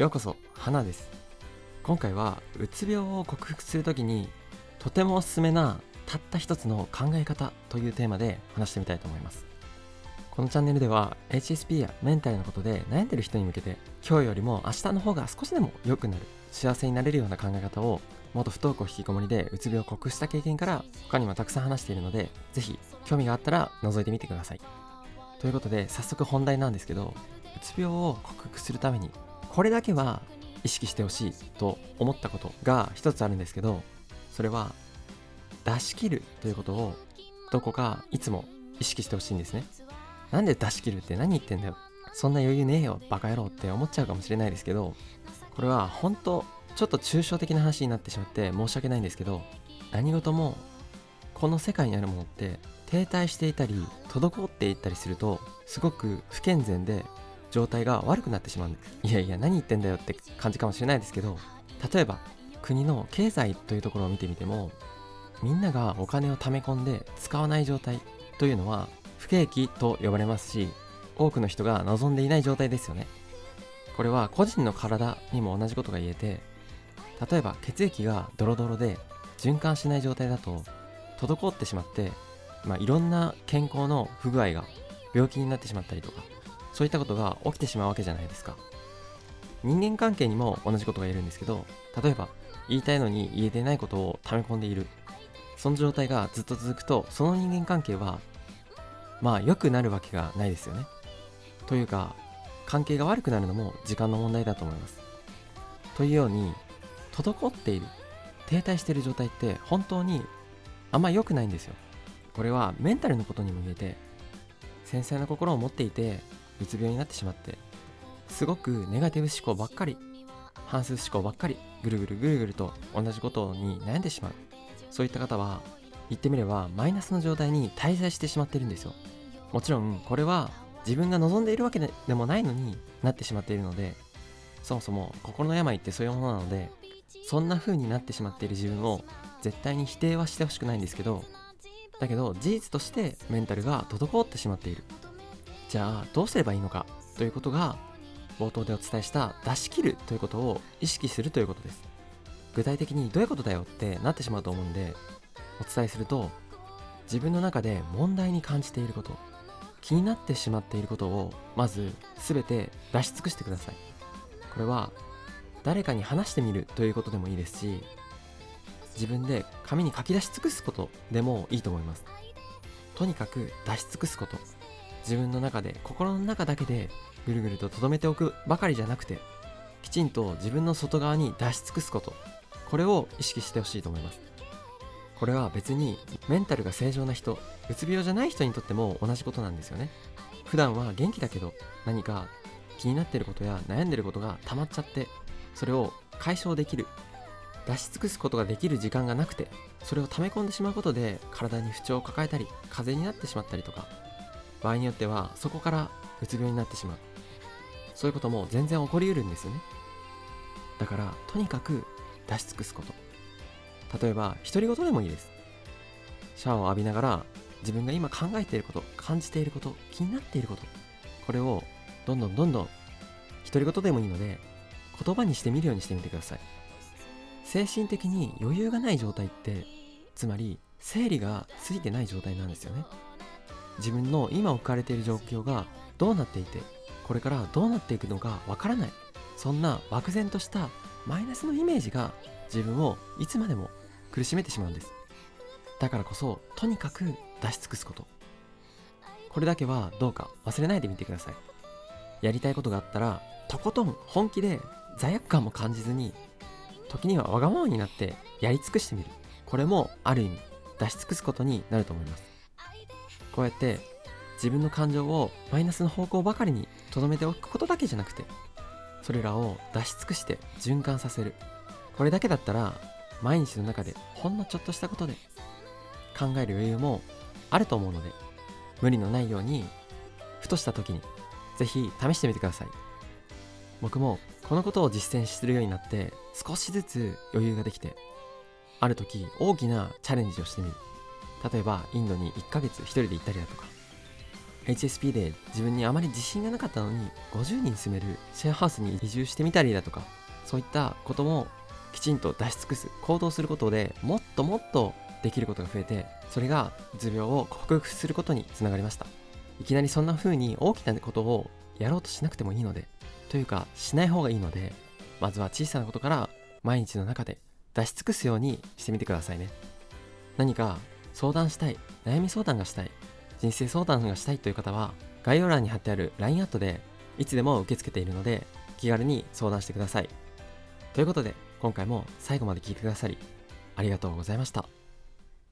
ようこそ花です。今回はうつ病を克服するときにとてもおすすめなたった一つの考え方というテーマで話してみたいと思います。このチャンネルでは HSP やメンタルのことで悩んでる人に向けて今日よりも明日の方が少しでも良くなる幸せになれるような考え方を元不登校引きこもりでうつ病を克服した経験から他にもたくさん話しているのでぜひ興味があったら覗いてみてください。ということで早速本題なんですけどうつ病を克服するためにこれだけは意識してほしいと思ったことが一つあるんですけどそれは出し切るということをどこかいつも意識してほしいんですね。なんで出し切るって何言ってんだよ。そんな余裕ねえよバカ野郎って思っちゃうかもしれないですけどこれは本当ちょっと抽象的な話になってしまって申し訳ないんですけど何事もこの世界にあるものって停滞していたり滞っていったりするとすごく不健全で状態が悪くなってしまうんですいやいや何言ってんだよって感じかもしれないですけど例えば国の経済というところを見てみてもみんながお金を貯め込んで使わない状態というのは不景気と呼ばれますし多くの人が望んでいない状態ですよね。これは個人の体にも同じことが言えて例えば血液がドロドロで循環しない状態だと滞ってしまって、まあ、いろんな健康の不具合が病気になってしまったりとかそういったことが起きてしまうわけじゃないですか。人間関係にも同じことが言えるんですけど例えば言いたいのに言えてないことを溜め込んでいる。その状態がずっと続くとその人間関係はまあ良くなるわけがないですよね。というか関係が悪くなるのも時間の問題だと思います。というように滞っている停滞している状態って本当にあんま良くないんですよ。これはメンタルのことにも言えて繊細な心を持っていてうつ病になってしまってすごくネガティブ思考ばっかり反数思考ばっかりぐるぐるぐるぐると同じことに悩んでしまう。そういった方は言ってみればマイナスの状態に滞在してしまってるんですよ。もちろんこれは自分が望んでいるわけでもないのになってしまっているのでそもそも心の病ってそういうものなのでそんな風になってしまっている自分を絶対に否定はしてほしくないんですけどだけど事実としてメンタルが滞ってしまっている。じゃあどうすればいいのかということが冒頭でお伝えした出し切るということを意識するということです。具体的にどういうことだよってなってしまうと思うんでお伝えすると自分の中で問題に感じていること気になってしまっていることをまず全て出し尽くしてください。これは誰かに話してみるということでもいいですし自分で紙に書き出し尽くすことでもいいと思います。とにかく出し尽くすこと。自分の中で心の中だけでぐるぐると留めておくばかりじゃなくてきちんと自分の外側に出し尽くすこと。これを意識してほしいと思います。これは別にメンタルが正常な人うつ病じゃない人にとっても同じことなんですよね。普段は元気だけど何か気になってることや悩んでることが溜まっちゃってそれを解消できる。出し尽くすことができる時間がなくてそれを溜め込んでしまうことで体に不調を抱えたり風邪になってしまったりとか場合によってはそこからうつ病になってしまう。そういうことも全然起こりうるんですよね。だからとにかく出し尽くすこと。例えば独り言でもいいです。シャワーを浴びながら自分が今考えていること感じていること気になっていること。これをどんどんどんどん独り言でもいいので言葉にしてみるようにしてみてください。精神的に余裕がない状態ってつまり整理がついてない状態なんですよね。自分の今置かれている状況がどうなっていてこれからどうなっていくのかわからない。そんな漠然としたマイナスのイメージが自分をいつまでも苦しめてしまうんです。だからこそとにかく出し尽くすこと。これだけはどうか忘れないでみてください。やりたいことがあったらとことん本気で罪悪感も感じずに時にはわがままになってやり尽くしてみる。これもある意味出し尽くすことになると思います。こうやって自分の感情をマイナスの方向ばかりに留めておくことだけじゃなくてそれらを出し尽くして循環させる。これだけだったら毎日の中でほんのちょっとしたことで考える余裕もあると思うので無理のないようにふとした時にぜひ試してみてください。僕もこのことを実践するようになって少しずつ余裕ができてある時大きなチャレンジをしてみる。例えばインドに1ヶ月1人で行ったりだとか HSP で自分にあまり自信がなかったのに50人住めるシェアハウスに移住してみたりだとかそういったこともきちんと出し尽くす行動することでもっともっとできることが増えてそれがうつ病を克服することにつながりました。いきなりそんな風に大きなことをやろうとしなくてもいいのでというかしない方がいいのでまずは小さなことから毎日の中で出し尽くすようにしてみてくださいね。何か相談したい悩み相談がしたい人生相談がしたいという方は概要欄に貼ってある LINE アットでいつでも受け付けているので気軽に相談してください。ということで今回も最後まで聞いてくださりありがとうございました。